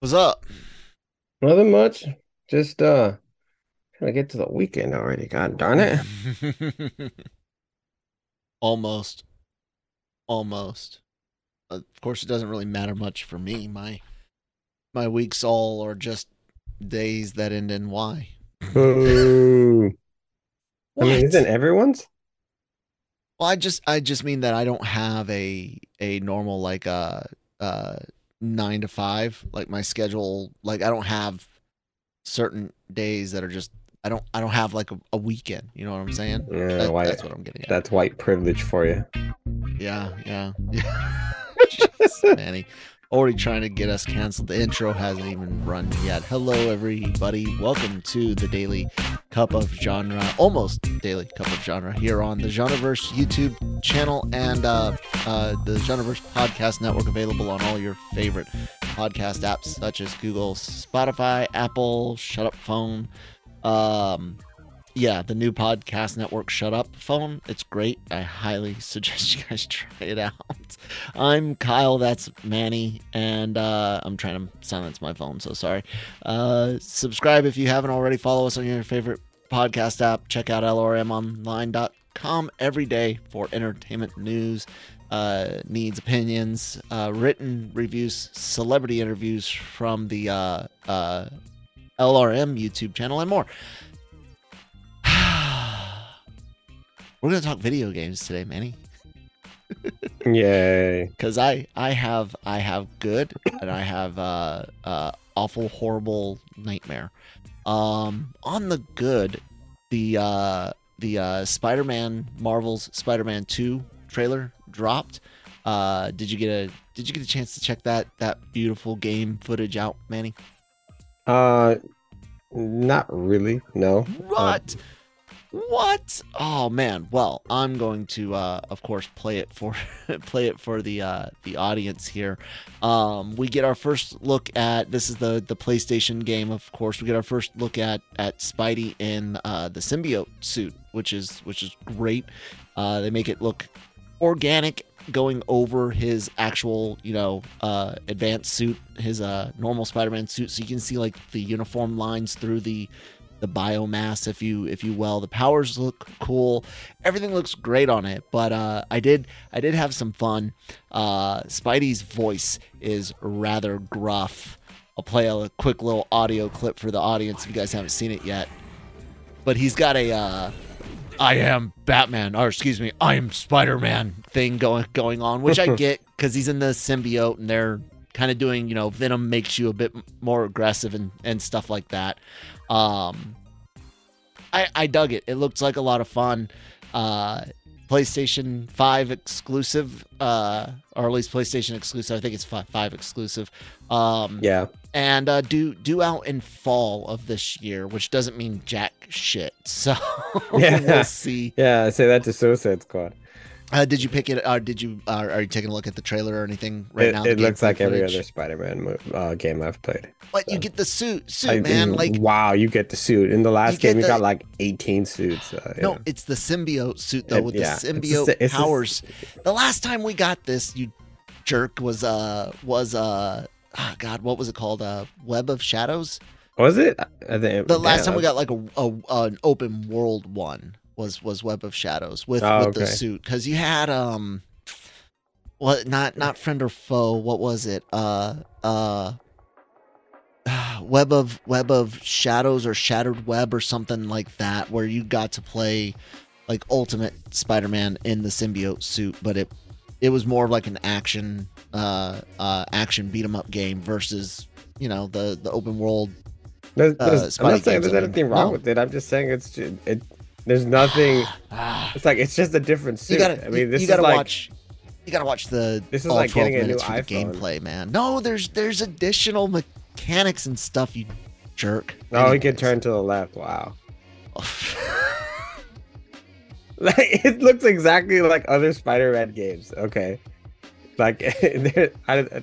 What's up? Nothing much. Just uh trying to get to the weekend already. God darn it. Almost. Almost. Of course, it doesn't really matter much for me. My my weeks all are just days that end in Y. Boo. I mean, isn't everyone's? Well, I just I just mean that I don't have a a normal like uh uh nine to five like my schedule like I don't have certain days that are just I don't I don't have like a, a weekend. You know what I'm saying? Yeah, That- white, that's what I'm getting at. that's white privilege for you. Yeah, yeah, yeah. Jeez, Manny, already trying to get us canceled. The intro hasn't even run yet. Hello, everybody. Welcome to the Daily Cup of Genre, almost Daily Cup of Genre, here on the Genreverse YouTube channel and uh, uh, the Genreverse Podcast Network, available on all your favorite podcast apps such as Google, Spotify, Apple, Shut Up Phone. Um, yeah, the new podcast network Shut Up phone. It's great. I highly suggest you guys try it out. I'm Kyle, that's Manny, and uh, I'm trying to silence my phone, so sorry. Uh, subscribe if you haven't already. Follow us on your favorite podcast app. Check out lrmonline.com every day for entertainment news, uh, needs, opinions, uh, written reviews, celebrity interviews from the uh, uh, LRM YouTube channel, and more. We're gonna talk video games today, Manny, Yay. because I I have I have good and I have uh uh awful horrible nightmare. Um, on the good, the uh the uh Spider-Man Marvel's Spider-Man Two trailer dropped. Uh, did you get a did you get a chance to check that that beautiful game footage out, Manny? Uh not really. No. What? What? Oh man. Well, I'm going to, uh, of course, play it for play it for the uh, the audience here. Um, we get our first look at this is the the PlayStation game. Of course, we get our first look at at Spidey in uh, the symbiote suit, which is which is great. Uh, they make it look organic going over his actual you know uh advanced suit his uh normal spider-man suit so you can see like the uniform lines through the the biomass if you if you will. The powers look cool. Everything looks great on it but uh i did i did have some fun. Uh spidey's voice is rather gruff. I'll play a quick little audio clip for the audience if you guys haven't seen it yet. But he's got a uh I am Batman, or excuse me, I am Spider Man thing going going on, which I get because he's in the symbiote and they're kind of doing, you know, Venom makes you a bit more aggressive and, and stuff like that. Um, I, I dug it. It looks like a lot of fun. Uh, PlayStation 5 exclusive, uh, or at least PlayStation exclusive. I think it's 5, 5 exclusive. Um, Yeah. and uh, due due out in fall of this year, which doesn't mean jack shit. So Yeah. we'll see. Yeah, say that to Suicide Squad. Uh, did you pick it? Or did you? Uh, are you taking a look at the trailer or anything right it now? it looks like every other Spider-Man uh, game I've played. But you get the suit, suit I- man. Like wow, you get the suit. In the last You game, you got like 18 suits. Uh, no, it's the symbiote suit though It- with yeah, the it's the symbiote it's the- powers. The last time we got this, you jerk, was uh was uh. ah, God, what was it called? Uh, Web of Shadows. Was it? I think The last yeah, time we got like a, a an open world one was was Web of Shadows with Oh, with the suit because you had um, what not not friend or foe? What was it? Uh uh. Web of Web of Shadows or Shattered Web or something like that, where you got to play like Ultimate Spider-Man in the symbiote suit, but it it was more of like an action uh uh action beat 'em up game versus you know the the open world uh, I'm not saying there's anything wrong No. with it. I'm just saying it's it. There's nothing. Ah, It's like it's just a different suit. you gotta, I mean, this you is gotta like watch. You gotta watch the. This is all like 12 getting a new minutes for the iPhone. gameplay, man. No, there's there's additional mechanics and stuff. You jerk. oh, he can turn to the left. Wow. Like it looks exactly like other Spider-Man games. Okay. Like I,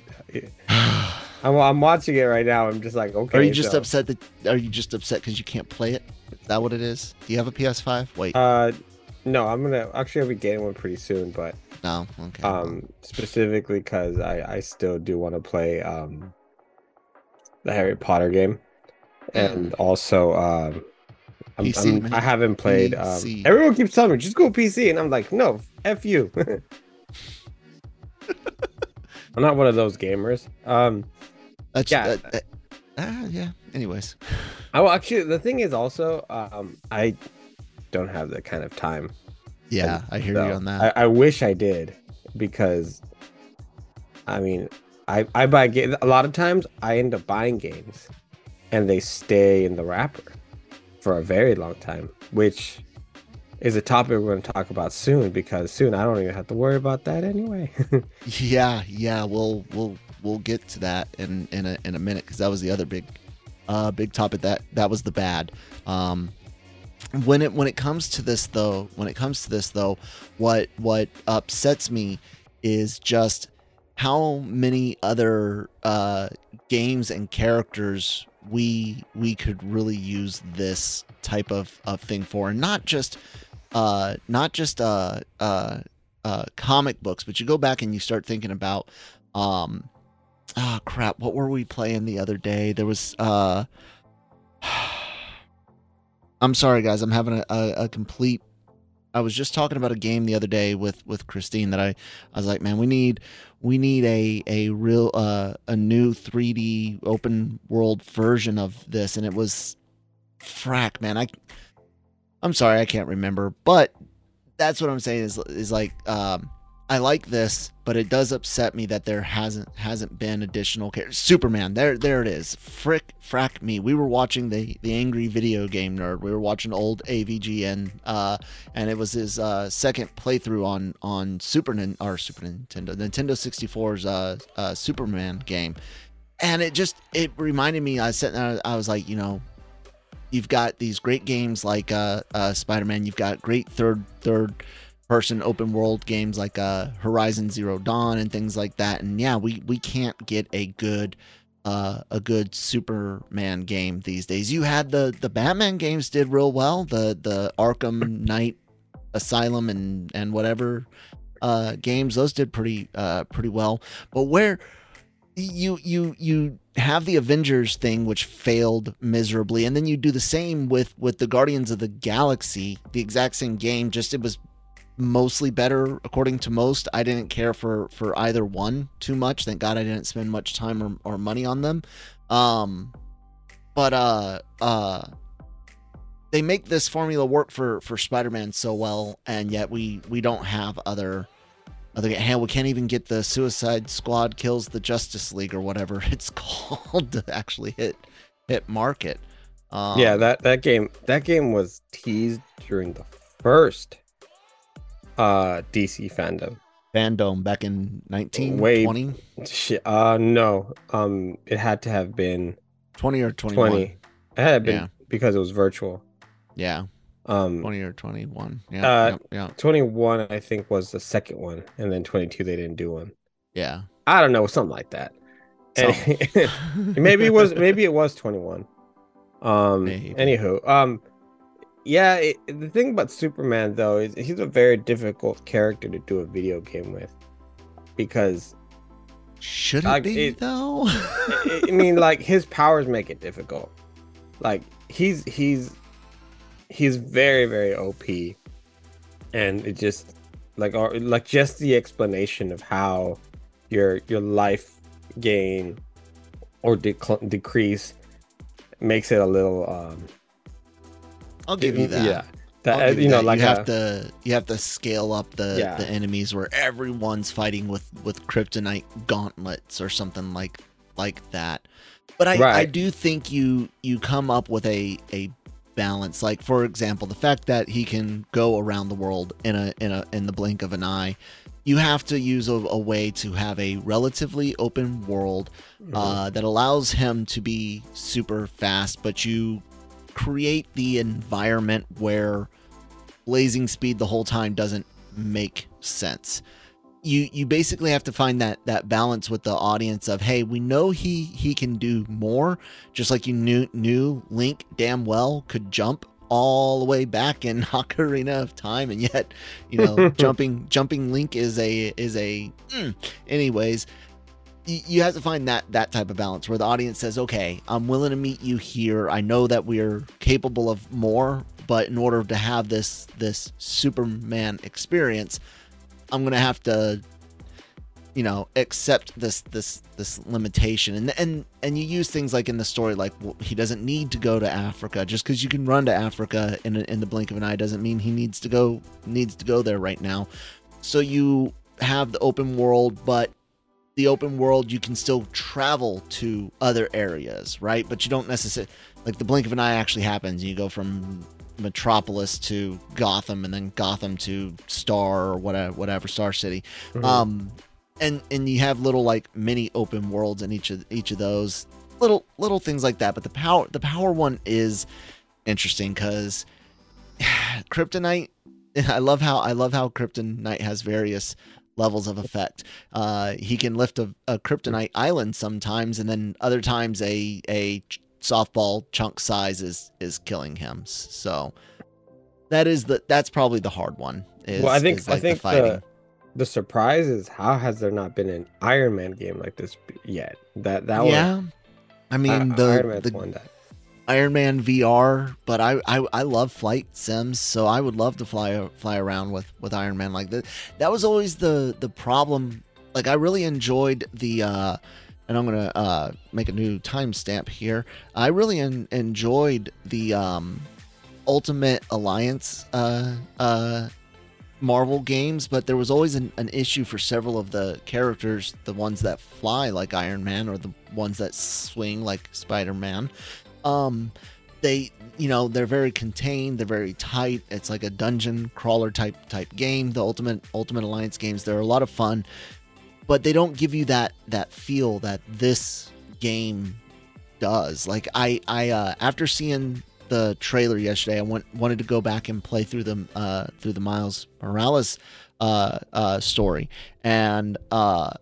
I'm, I'm watching it right now. I'm just like, okay. are you just so- upset that? Are you just upset because you can't play it? That what it is? Do you have a PS5? Wait, Uh, no, I'm gonna actually I'll be getting one pretty soon, but no. Okay. um specifically because I I still do want to play um the Harry Potter game, and also um, I'm, PC, I'm- I haven't played. Um, everyone keeps telling me just go PC, and I'm like, no, f you. I'm not one of those gamers. Um, That's, Yeah. that- that- ah, yeah. Anyways, I well, actually the thing is also um, I don't have that kind of time. yeah, I hear So, you on that. I, I wish I did because I mean I I buy ga- a lot of times I end up buying games and they stay in the wrapper for a very long time, which is a topic we're going to talk about soon because soon I don't even have to worry about that anyway. Yeah, yeah, we'll we'll we'll get to that in in a in a minute because that was the other big uh big topic that that was the bad. Um when it when it comes to this though, when it comes to this though, what what upsets me is just how many other uh games and characters we we could really use this type of, of thing for and not just uh not just uh uh uh, comic books, but you go back and you start thinking about, um, ah, crap, what were we playing the other day? There was, uh, I'm sorry, guys, I'm having a, a, a complete. I was just talking about a game the other day with with Christine that I I was like, man, we need we need a a real uh a new 3D open world version of this, and it was frack, man. I I'm sorry, I can't remember, but that's what I'm saying is is like um I like this, but it does upset me that there hasn't hasn't been additional characters. Superman, there there it is. Frick frack me. We were watching the the angry video game nerd. We were watching old AVGN, uh, and it was his uh, second playthrough on on Super Nin or Super Nintendo, Nintendo 64's uh, uh, Superman game, and it just it reminded me. I sitting there, I was like, you know, you've got these great games like uh, uh, Spider-Man. You've got great third third person open world games like uh, Horizon Zero Dawn and things like that. And yeah, we we can't get a good uh, a good Superman game these days. You had the the Batman games did real well. The the Arkham Knight Asylum and and whatever uh, games those did pretty uh, pretty well. But where you you you have the Avengers thing which failed miserably and then you do the same with with the Guardians of the Galaxy the exact same game just it was mostly better according to most. I didn't care for for either one too much. Thank god I didn't spend much time or, or money on them. Um but uh uh they make this formula work for for Spider-Man so well and yet we we don't have other other hell, we can't even get the Suicide Squad kills the Justice League or whatever it's called to actually hit hit market. Um, yeah, that that game that game was teased during the first uh DC fandom. fandom back in Wait. 1920, Shit, uh no. Um it had to have been 20 or 21. 20. It had been Yeah. because it was virtual. Yeah, Um 20 or 21. Yeah, Uh, yeah, yeah, 21 I think was the second one and then 22 they didn't do one. yeah. I don't know, something like that. So- maybe it was maybe it was 21 um Maybe. anywho um yeah it, the thing about superman though is he's a very difficult character to do a video game with because Should it Like, be it- though? I, mean like his powers make it difficult like he's he's he's very very op and it just like or like just the explanation of how your your life gain or dec- decrease makes it a little um I'll give you that. yeah that give you know that. like you have a- to you have to scale up the Yeah. the enemies where everyone's fighting with with kryptonite gauntlets or something like like that but i i do think you you come up with a a balance like for example the fact that he can go around the world in a in a in the blink of an eye you have to use a, a way to have a relatively open world Mhm. uh, that allows him to be super fast, but you create the environment where blazing speed the whole time doesn't make sense. You you basically have to find that that balance with the audience of hey, we know he he can do more, just like you knew knew Link damn well could jump all the way back in Ocarina of Time, and yet you know jumping jumping Link is a is a mm. anyways you, have to find that that type of balance where the audience says, "Okay, I'm willing to meet you here. I know that we're capable of more, but in order to have this this Superman experience, I'm gonna have to, you know, accept this this this limitation." And and and you use things like in the story, like well, he doesn't need to go to Africa. Just because you can run to Africa in in the blink of an eye doesn't mean he needs to go needs to go there right now. So you have the open world, but the open world, you can still travel to other areas, right? But you don't necessarily like the blink of an eye actually happens. You go from Metropolis to Gotham, and then Gotham to Star or whatever, whatever Star City. Mhm. Um, and and you have little like mini open worlds in each of each of those little little things like that. But the power the power one is interesting because Kryptonite. I love how I love how Kryptonite has various levels of effect. Uh, he can lift a, a Kryptonite island sometimes, and then other times a a softball chunk size is is killing him. So that is the that's probably the hard one. Is, well, I think is, I think the the, the surprise is how has there not been an Iron Man game like this yet? That that yeah. one, I mean I- the Iron Man's the one that. Iron Man VR, but I, I I love flight sims, so I would love to fly fly around with with Iron Man like that. That was always the the problem. Like I really enjoyed the uh and I'm gonna uh make a new timestamp here. I really en- enjoyed the um Ultimate Alliance uh uh Marvel games, but there was always an, an issue for several of the characters, the ones that fly like Iron Man or the ones that swing like Spider Man um they you know they're very contained they're very tight. It's like a dungeon crawler type type game the ultimate ultimate alliance games. They're a lot of fun but they don't give you that that feel that this game does. Like i i uh after seeing the trailer yesterday i went wanted to go back and play through the uh through the miles morales uh uh story. And uh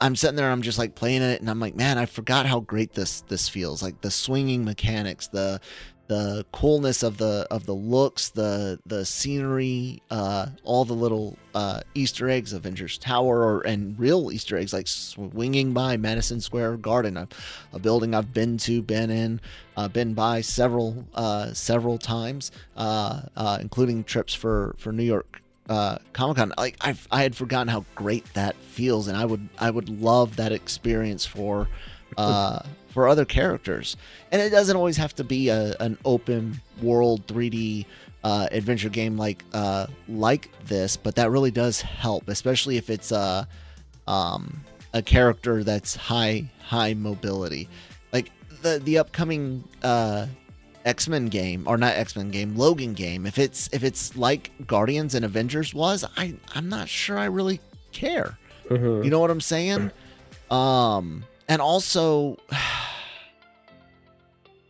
I'm sitting there, I'm just like playing it, and I'm like, man, I forgot how great this this feels. Like the swinging mechanics, the the coolness of the of the looks, the the scenery, uh, all the little uh, Easter eggs, Avengers Tower, or, and real Easter eggs like swinging by Madison Square Garden, a, a building I've been to, been in, uh, been by several uh, several times, uh, uh, including trips for for New York uh Comic Con. Like I I had forgotten how great that feels, and I would I would love that experience for uh for other characters. And it doesn't always have to be a an open world 3D uh, adventure game like uh like this, but that really does help, especially if it's uh um a character that's high high mobility. Like the the upcoming uh X-Men game or not X-Men game, Logan game, if it's if it's like Guardians and Avengers was, I I'm not sure I really care. Mhm. You know what I'm saying? Um and also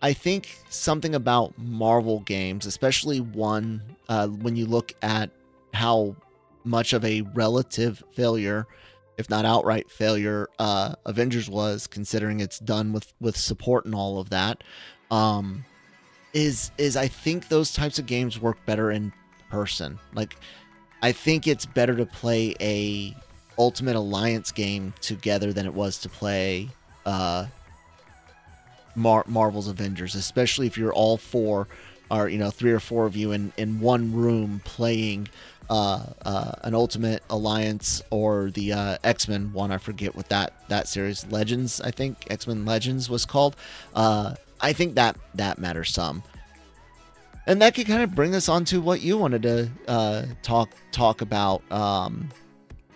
I think something about Marvel games, especially one uh, when you look at how much of a relative failure, if not outright failure, uh, Avengers was, considering it's done with with support and all of that. Um, is is I think those types of games work better in person. Like I think it's better to play a Ultimate Alliance game together than it was to play uh Mar- Marvel's Avengers, especially if you're all four or you know three or four of you in in one room playing uh, uh, an Ultimate Alliance or the uh, X Men one. I forget what that that series Legends. I think X Men Legends was called. Uh, I think that that matters some. And that could kind of bring us on to what you wanted to uh, talk talk about. Um,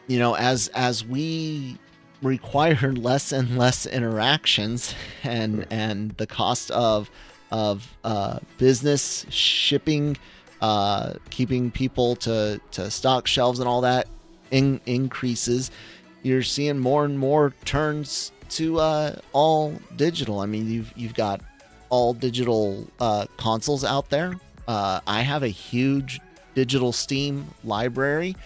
you know, as as we require less and less interactions, and and the cost of of uh, business shipping, uh, keeping people to to stock shelves and all that in, increases. You're seeing more and more turns to uh, all digital. I mean, you've you've got all digital uh, consoles out there. Uh, I have a huge digital Steam library,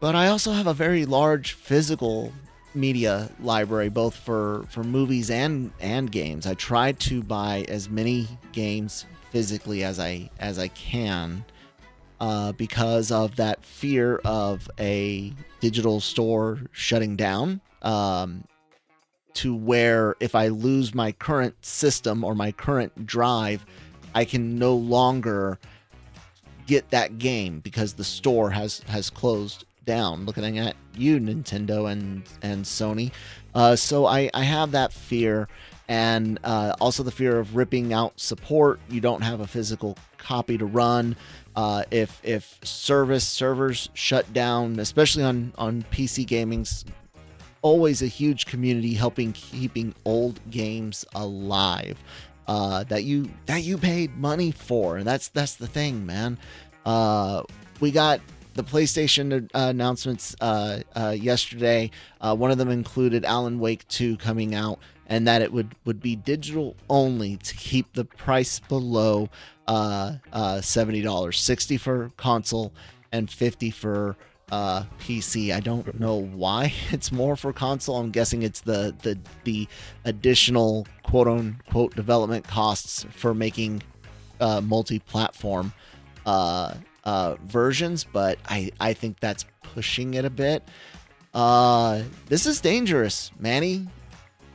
but I also have a very large physical media library, both for for movies and and games. I try to buy as many games physically as I as I can. Uh, because of that fear of a digital store shutting down. Um, to where if I lose my current system or my current drive, I can no longer get that game because the store has has closed down. Looking at you, Nintendo and and Sony, uh, so I I have that fear, and uh, also the fear of ripping out support. You don't have a physical copy to run. Uh, if if service servers shut down, especially on on PC gaming's always a huge community helping keeping old games alive uh, that you that you paid money for and that's that's the thing man uh, we got the PlayStation uh, announcements uh, uh, yesterday. Uh, one of them included Alan Wake 2 coming out, and that it would would be digital only to keep the price below uh, uh, seventy dollars, sixty for console and fifty for uh, PC. I don't know why it's more for console. I'm guessing it's the the the additional quote unquote development costs for making uh, multi-platform uh, uh, versions, but I I think that's pushing it a bit. Uh, this is dangerous, Manny.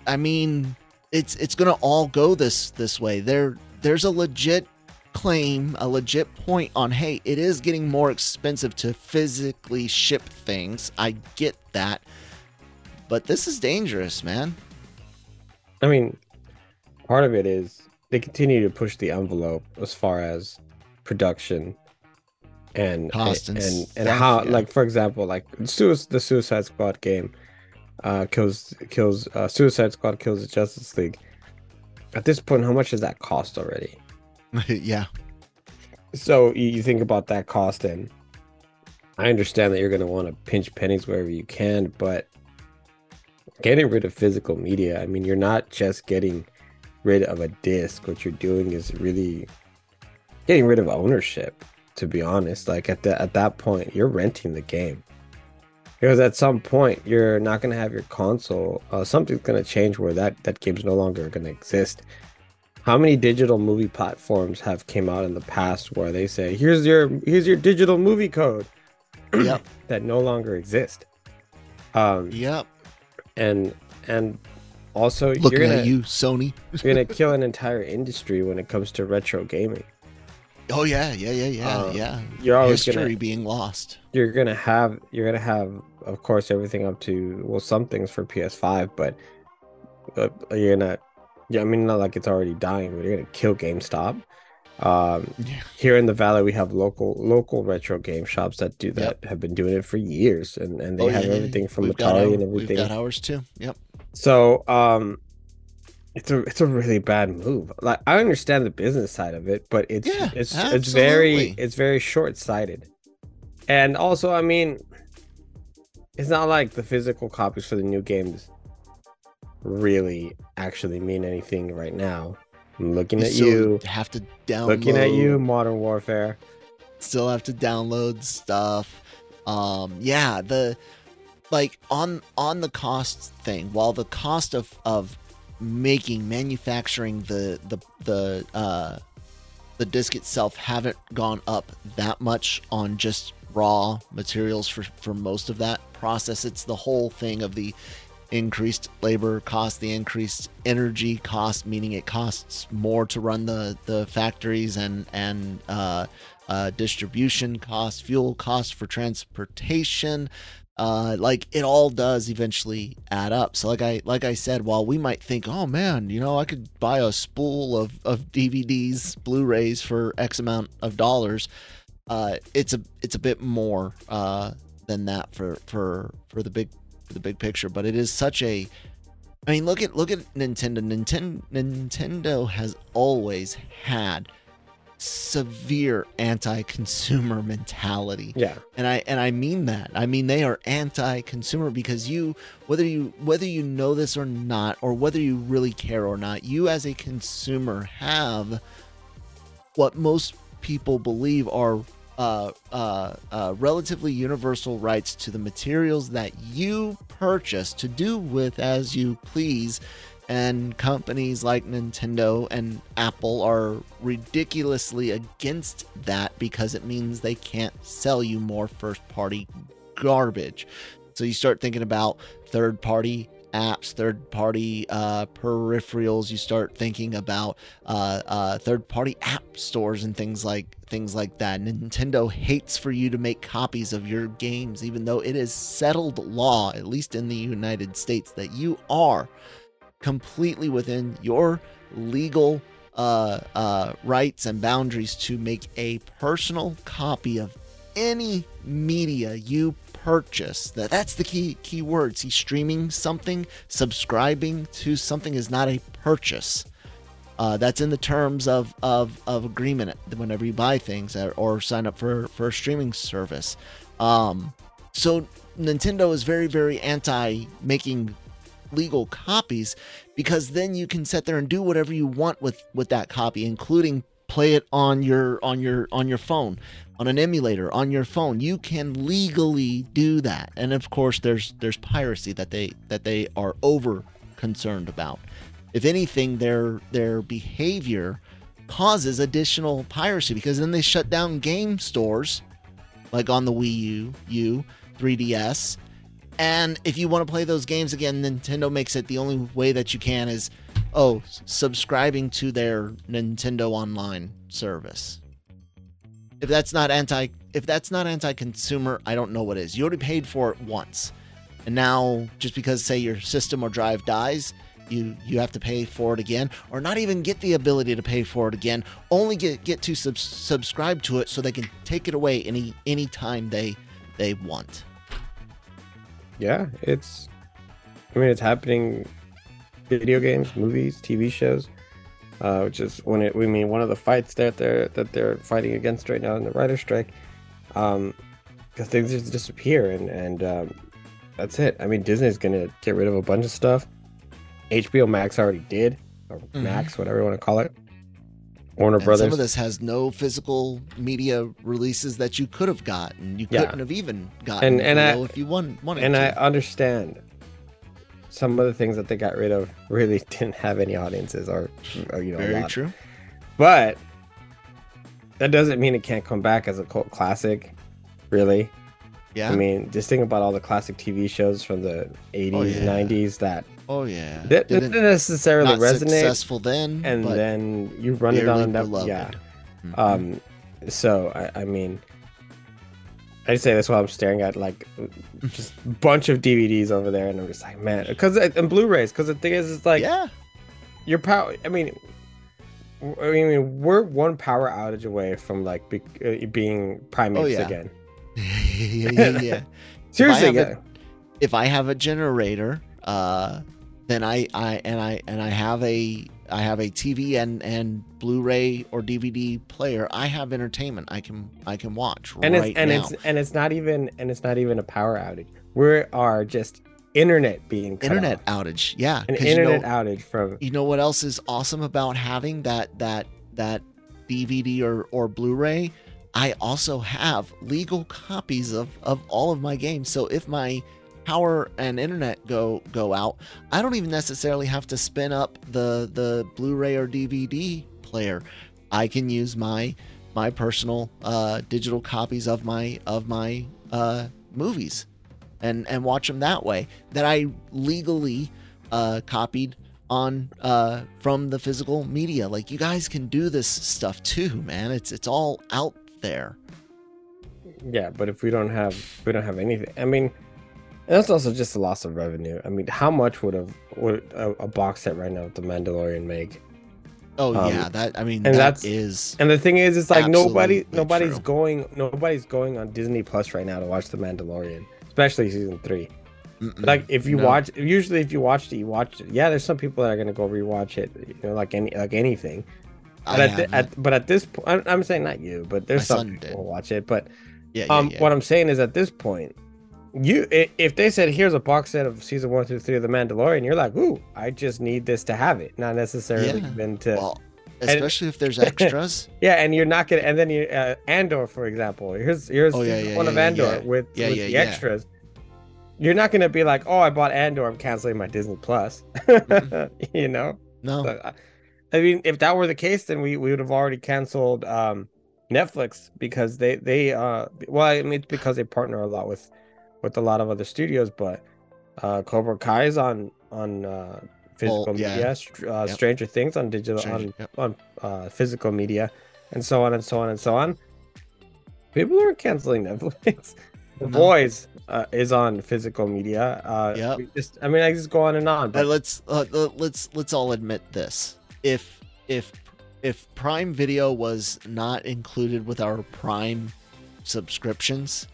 I mean, it's it's gonna all go this this way. There there's a legit claim, a legit point on hey, it is getting more expensive to physically ship things. I get that. But this is dangerous, man. I mean, part of it is they continue to push the envelope as far as production and Cost and and and, stuff, how yeah. like for example like the Suicide Squad game uh kills kills uh Suicide Squad kills the Justice League. At this point, how much does that cost already? yeah. So you, think about that cost, and I understand that you're going to want to pinch pennies wherever you can, but getting rid of physical media, I mean, you're not just getting rid of a disc. What you're doing is really getting rid of ownership. To be honest, like at the at that point, you're renting the game because at some point you're not going to have your console. Uh, something's going to change where that that game's no longer going to exist how many digital movie platforms have came out in the past where they say here's your here's your digital movie code Yep. that no longer exist um Yep. and and also Looking you're gonna at you, Sony. you're gonna kill an entire industry when it comes to retro gaming Oh yeah, yeah, yeah, yeah, Um, yeah. you're always History gonna being lost. you're gonna have you're gonna have of course everything up to well some things for ps5 but uh, you're gonna yeah i mean not like it's already dying but you're gonna kill gamestop. Um Yeah. here in the valley we have local local retro game shops that do that have been doing it for years and and they Oh, have yeah, everything from We've atari our- and everything. We've got ours too. Yep. so um it's a it's a really bad move. Like i understand the business side of it but it's Yeah, it's it's very it's very short-sighted. And also i mean it's not like the physical copies for the new games really actually mean anything right now i'm looking at you have to download. looking at you modern warfare Still have to download stuff. Um, yeah, the like on on the cost thing. While the cost of of making manufacturing the the the uh the disc itself haven't gone up that much on just raw materials for for most of that process it's the whole thing of the increased labor cost the increased energy cost meaning it costs more to run the the factories and and uh, uh, distribution costs fuel costs for transportation uh, like it all does eventually add up. So like I like I said, while we might think, oh man, you know, I could buy a spool of, of DVDs, Blu-rays for X amount of dollars, uh, it's a it's a bit more uh, than that for for for the big the big picture. But it is such a I mean, look at look at Nintendo. Nintendo Nintendo has always had severe anti-consumer mentality yeah and i and i mean that i mean they are anti-consumer because you whether you whether you know this or not or whether you really care or not you as a consumer have what most people believe are uh, uh, uh, relatively universal rights to the materials that you purchase to do with as you please and companies like Nintendo and Apple are ridiculously against that because it means they can't sell you more first party garbage. So you start thinking about third party apps, third party uh, peripherals. You start thinking about uh, uh, third party app stores and things like things like that. Nintendo hates for you to make copies of your games, even though it is settled law, at least in the United States, that you are completely within your legal uh, uh, rights and boundaries to make a personal copy of any media you purchase. That that's the key key words. He's streaming something, subscribing to something is not a purchase. Uh, that's in the terms of, of, of agreement whenever you buy things or, or sign up for, for a streaming service. Um, so Nintendo is very, very anti making legal copies because then you can sit there and do whatever you want with, with that copy, including play it on your on your on your phone on an emulator on your phone. You can legally do that. And of course there's there's piracy that they that they are over concerned about. If anything their their behavior causes additional piracy because then they shut down game stores like on the Wii U, U, 3DS. And if you want to play those games again, Nintendo makes it the only way that you can is oh, subscribing to their Nintendo Online service. If that's not anti if that's not anti-consumer, I don't know what is. You already paid for it once. And now just because say your system or drive dies, you you have to pay for it again or not even get the ability to pay for it again, only get get to sub- subscribe to it so they can take it away any any time they they want. Yeah, it's. I mean, it's happening. Video games, movies, TV shows, uh, which is when it. We mean one of the fights that they're that they're fighting against right now in the writer strike, um, because things just disappear and and um, that's it. I mean, Disney's gonna get rid of a bunch of stuff. HBO Max already did, or Mhm. Max, whatever you want to call it. Warner And Brothers. some of this has no physical media releases that you could have gotten. You Yeah. couldn't have even gotten And- and I- if you won, wanted and I understand some of the things that they got rid of really didn't have any audiences or, or you know a Very true. but that doesn't mean it can't come back as a cult classic really Yeah. i mean just think about all the classic tv shows from the 80s Oh, yeah. 90s that oh yeah. that didn't Didn't necessarily resonate successful then, and then you run it on that beloved. yeah Mhm. um so I, I mean i say this while i'm staring at like just a bunch of dvds over there and i'm just like man because and blu-rays because the thing is it's like yeah. your power i mean i mean we're one power outage away from like be, uh, being primates Oh, yeah. again yeah, yeah, yeah. seriously a- if I have a generator, uh, then I, I and I and I have a I have a TV and and Blu-ray or DVD player. I have entertainment. I can I can watch and right it's and now. it's and it's not even and it's not even a power outage we are just internet being cut internet off. outage. Yeah, an 'cause you internet know, outage from you know what else is awesome about having that that that DVD or or Blu-ray? I also have legal copies of of all of my games. So if my power and internet go go out, I don't even necessarily have to spin up the the Blu-ray or DVD player. I can use my my personal uh, digital copies of my of my uh, movies and and watch them that way that I legally uh, copied on uh, from the physical media. Like you guys can do this stuff too, man. It's it's all out there. Yeah, but if we don't have we don't have anything, I mean, that's also just a loss of revenue. I mean, how much would have would a, a box set right now with the Mandalorian make? Oh Um, yeah, that I mean and that that's- is And the thing is, it's like nobody nobody's true. going nobody's going on Disney Plus right now to watch the Mandalorian, especially season three. mm-mm, Like if you no. watch, usually if you watched it, you watched it. Yeah, there's some people that are gonna go rewatch it, you know, like any like anything. But at, the, at but at this point, I'm, I'm saying not you, but there's My some people who watch it. But yeah, yeah, um, yeah. what I'm saying is at this point, you if they said here's a box set of season one through three of the Mandalorian, you're like, ooh, I just need this to have it, not necessarily Yeah. even to. well, especially if there's extras. yeah, and you're not gonna, and then you uh, Andor, for example, here's here's Oh, yeah, yeah, one of Andor with, with the extras. You're not gonna be like, oh, I bought Andor, I'm canceling my Disney Plus. you know, No, So, I- I mean, if that were the case, then we, we would have already canceled um, Netflix because they they uh well, I mean, it's because they partner a lot with with a lot of other studios, but Uh, Cobra Kai is on on uh, physical Oh, yeah. media. Str- Uh, Yep. Stranger Things on digital Stranger- on yep. on uh, physical media, and so on and so on and so on. People are canceling Netflix. The. Boys uh, is on physical media. Uh, Yep. Just, I mean, I just go on and on. But let's uh, let's let's all admit this. If if if Prime Video was not included with our Prime subscriptions,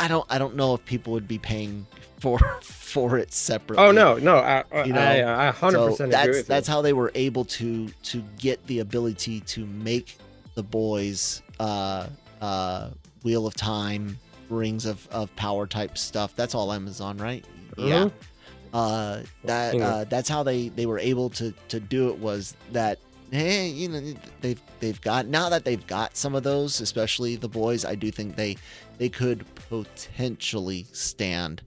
I don't I don't know if people would be paying for for it separately. oh no, no, I, You know, I, I 100% So agree that's with that's you. how they were able to to get the ability to make the boys uh uh Wheel of Time, Rings of, of Power type stuff. That's all Amazon, right? Yeah. Mhm. Uh that uh that's how they they were able to to do it was that hey, you know they've they've got now that they've got some of those, especially the boys, I do think they they could potentially stand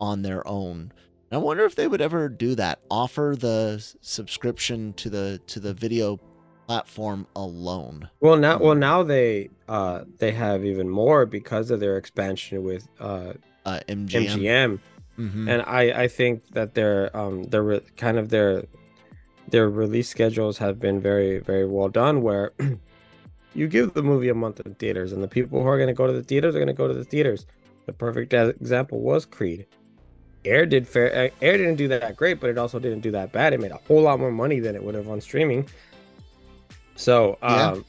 on their own. I wonder if they would ever do that. Offer the subscription to the to the video platform alone. Well, now, well, now they uh they have even more because of their expansion with uh Uh, MGM. MGM. Mhm. and I I think that their um their kind of their their release schedules have been very very well done where you give the movie a month in theaters and the people who are going to go to the theaters are going to go to the theaters. The perfect example was creed. Air did fair uh, air didn't do that great but it also didn't do that bad. It made a whole lot more money than it would have on streaming. So Yeah. um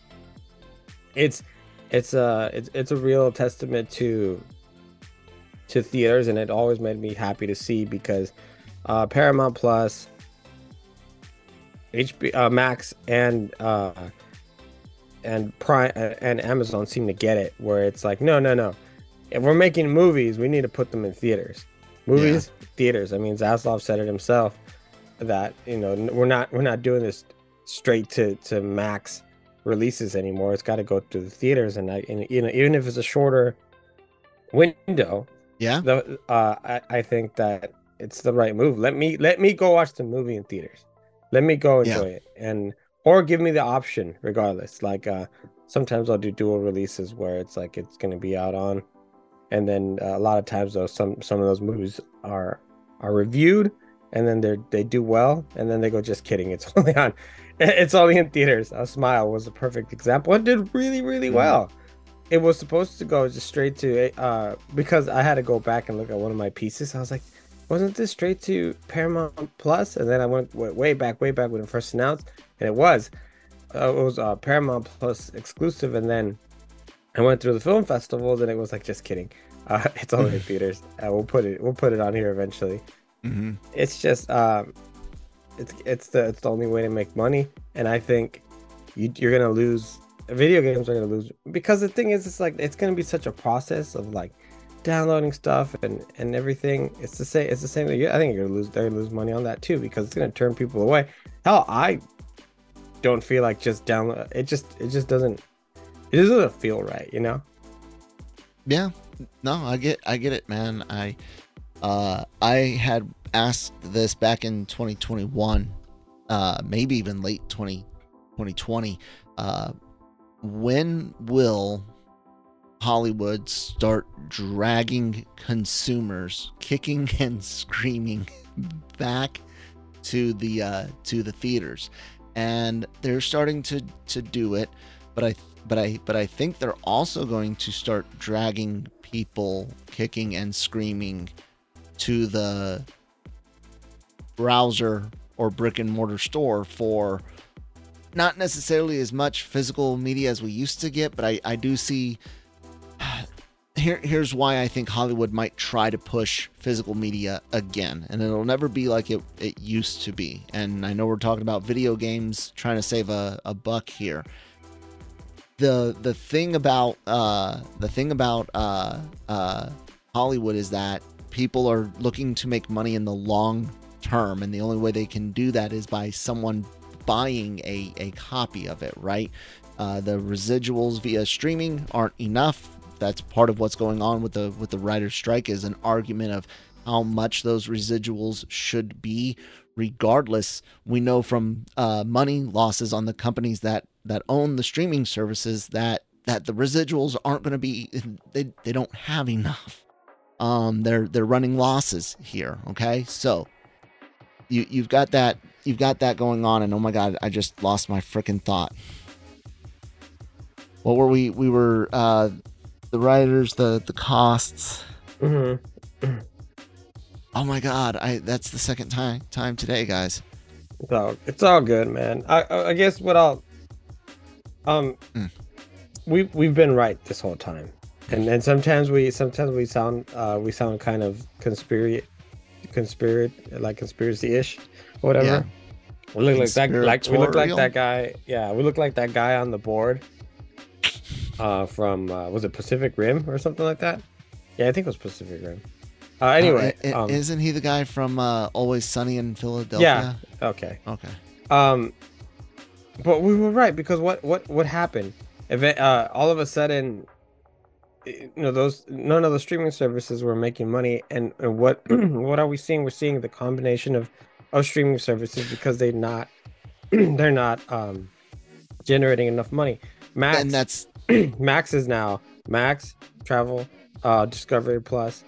it's it's a it's, it's a real testament to to theaters and it always made me happy to see because uh paramount plus hb uh, max and uh and prime uh, and amazon seem to get it where it's like no no no. If we're making movies we need to put them in theaters. Movies theaters. I mean zaslav said it himself that you know we're not we're not doing this straight to to max releases anymore. It's got to go to the theaters and i and, you know even if it's a shorter window yeah. the uh I, I think that it's the right move. Let me let me go watch the movie in theaters let me go Yeah. enjoy it and or give me the option regardless. Like uh sometimes i'll do dual releases where it's like it's going to be out on and then uh, a lot of times though some some of those movies are are reviewed and then they they do well and then they go just kidding it's only on it's only in theaters. A smile was a perfect example. It did really really Mhm. well. It was supposed to go just straight to uh because i had to go back and look at one of my pieces. I was like wasn't this straight to paramount plus? And then i went, went way back way back when it first announced and it was. Uh, it was uh, paramount plus exclusive and then i went through the film festivals and it was like just kidding. Uh, it's only in theaters. Uh, we'll put it we'll put it on here eventually. Hmm it's just um it's it's the it's the only way to make money and i think you, you're gonna lose video games are gonna lose because the thing is it's like it's gonna be such a process of like downloading stuff and and everything it's the same it's the same thing i think you're gonna lose they're gonna lose money on that too because it's gonna turn people away hell i don't feel like just download it just it just doesn't it doesn't feel right you know Yeah. No, I get I get it, man. I uh I had asked this back in 2021, uh maybe even late 20 2020. Uh when will Hollywood start dragging consumers kicking and screaming back to the uh to the theaters? And they're starting to to do it, but I but I but I think they're also going to start dragging people kicking and screaming to the browser or brick and mortar store for not necessarily as much physical media as we used to get, but I, I do see here here's why I think Hollywood might try to push physical media again, and it'll never be like it, it used to be. And I know we're talking about video games trying to save a, a buck here. The the thing about uh the thing about uh uh Hollywood is that people are looking to make money in the long term, and the only way they can do that is by someone buying a, a copy of it, right? Uh, the residuals via streaming aren't enough. That's part of what's going on with the with the writer's strike is an argument of how much those residuals should be. Regardless, we know from uh, money losses on the companies that that own the streaming services that that the residuals aren't going to be they, they don't have enough Um, they're they're running losses here. Okay, so you you've got that you've got that going on, and oh my god, I just lost my freaking thought. What were we? We were uh, the writers, the the costs. hmm Oh my god, I that's the second time time today, guys. It's all it's all good, man. I I I guess what I'll um Mm. we we've been right this whole time. And and sometimes we sometimes we sound uh we sound kind of conspiracy conspiracy like conspiracy ish or whatever. Yeah. We look like that like we look like that guy. Yeah, we look like that guy on the board. Uh from uh was it Pacific Rim or something like that? Yeah, I think it was Pacific Rim. Uh anyway, Uh, i- um, isn't he the guy from uh, Always Sunny in Philadelphia? Yeah. Okay. Okay. Um, but we were right because what what what happened? If it, uh, all of a sudden, you know, those none of the streaming services were making money, and, and what what are we seeing? We're seeing the combination of of streaming services because they not they're not um generating enough money. Max And that's Max is now Max Travel, uh, Discovery Plus,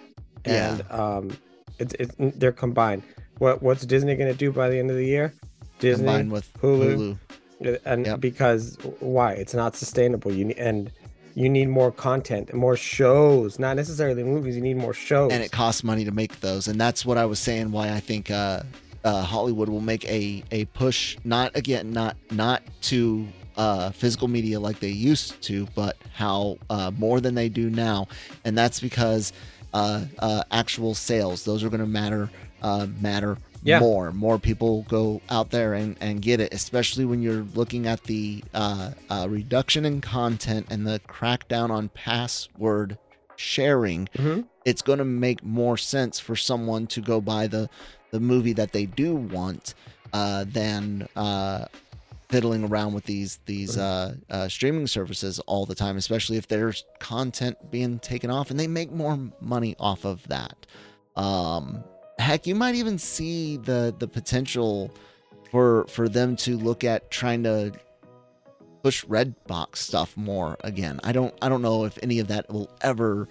Yeah. and um, it's it's they're combined. What what's Disney gonna do by the end of the year? Disney combined with Hulu. Hulu. Uh, and Yep. because why it's not sustainable you need and you need more content more shows not necessarily movies you need more shows and it costs money to make those and that's what i was saying why i think uh, uh, hollywood will make a, a push not again not not to uh, physical media like they used to but how uh, more than they do now and that's because uh, uh, actual sales those are going to matter uh, matter Yeah. more more people go out there and, and get it especially when you're looking at the uh, uh, reduction in content and the crackdown on password sharing Mhm. it's going to make more sense for someone to go buy the the movie that they do want uh, than uh, fiddling around with these these uh, uh, streaming services all the time, especially if there's content being taken off and they make more money off of that. Um, heck, you might even see the the potential for for them to look at trying to push Redbox stuff more again. I don't I don't know if any of that will ever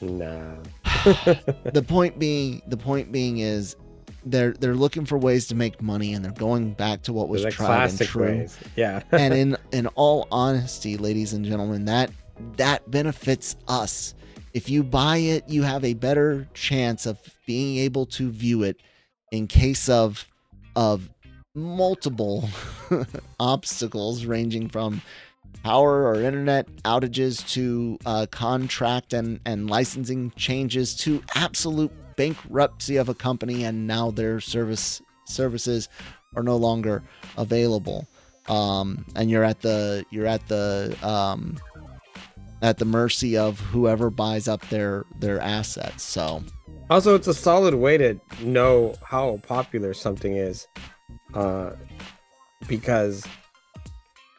nah the point being the point being is they're they're looking for ways to make money and they're going back to what was tried and true. ways. Yeah. And in in all honesty ladies and gentlemen that that benefits us. If you buy it you have a better chance of being able to view it in case of of multiple obstacles ranging from power or internet outages to uh, contract and, and licensing changes to absolute bankruptcy of a company and now their service services are no longer available um, and you're at the you're at the um, at the mercy of whoever buys up their their assets so also it's a solid way to know how popular something is uh because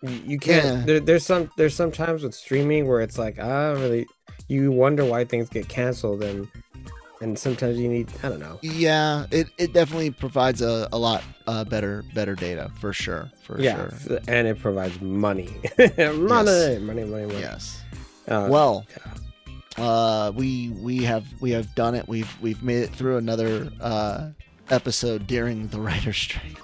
you can't Yeah. there, there's some there's some times with streaming where it's like ah really you wonder why things get canceled and and sometimes you need i don't know. Yeah it, it definitely provides a, a lot uh, better better data for sure for yeah sure. and it provides money. Money Yes. money money money. Yes. Uh, well uh we we have we have done it. We've we've made it through another uh episode during the writer's strike.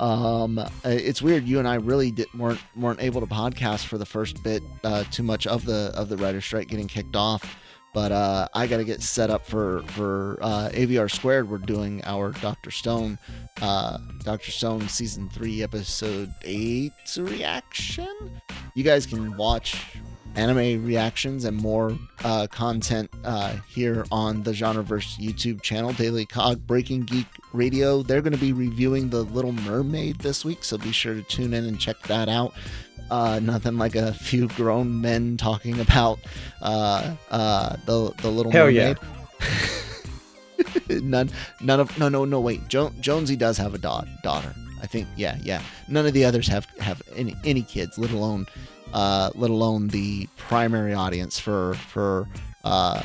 Um it's weird. You and i really did, weren't weren't able to podcast for the first bit uh too much of the of the writer's strike getting kicked off but uh i gotta get set up for for uh avr squared. We're doing our dr stone uh dr stone season three episode eight reaction. You guys can watch anime reactions and more uh, content uh, here on the Genreverse YouTube channel, Daily Cog Breaking Geek Radio. They're going to be reviewing The Little Mermaid this week, so be sure to tune in and check that out. Uh, nothing like a few grown men talking about uh, uh, the the Little Hell yeah. Mermaid. none, none of no, no, no. Wait, jo- Jonesy does have a da- daughter. I think, yeah, yeah. None of the others have have any any kids, let alone uh, let alone the primary audience for for uh,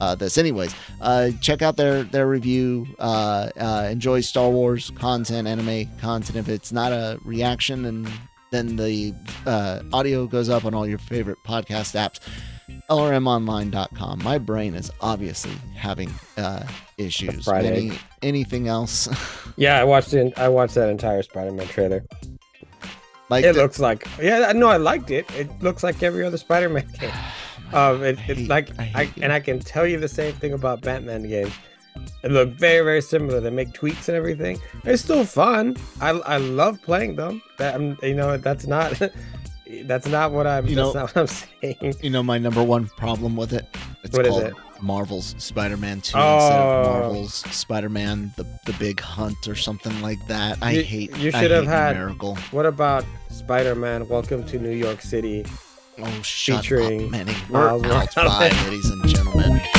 uh, this. Anyways, uh, check out their their review. Uh, uh, enjoy Star Wars content, anime content. If it's not a reaction, and then the uh, audio goes up on all your favorite podcast apps. lrmonline.com. My brain is obviously having uh, issues. Any, anything else? Yeah, I watched it. I watched that entire Spider-Man trailer. Like It the- looks like yeah, no, I liked it. It looks like every other Spider-Man game. Um, it, I it's hate- like I I, and I can tell you the same thing about Batman games. They look very very similar. They make tweaks and everything. It's still fun. I I love playing them. That I'm, you know that's not that's not what I'm. You that's know- not what I'm saying. you know my number one problem with it. It's What is called it? Marvel's Spider-Man 2 instead Oh. of Marvel's Spider-Man the the Big Hunt or something like that. I You- hate. you I should have had- Miracle. What about Spider-Man? Welcome to New York City. Oh, shut featuring up, Manny. Miles Morales. ladies and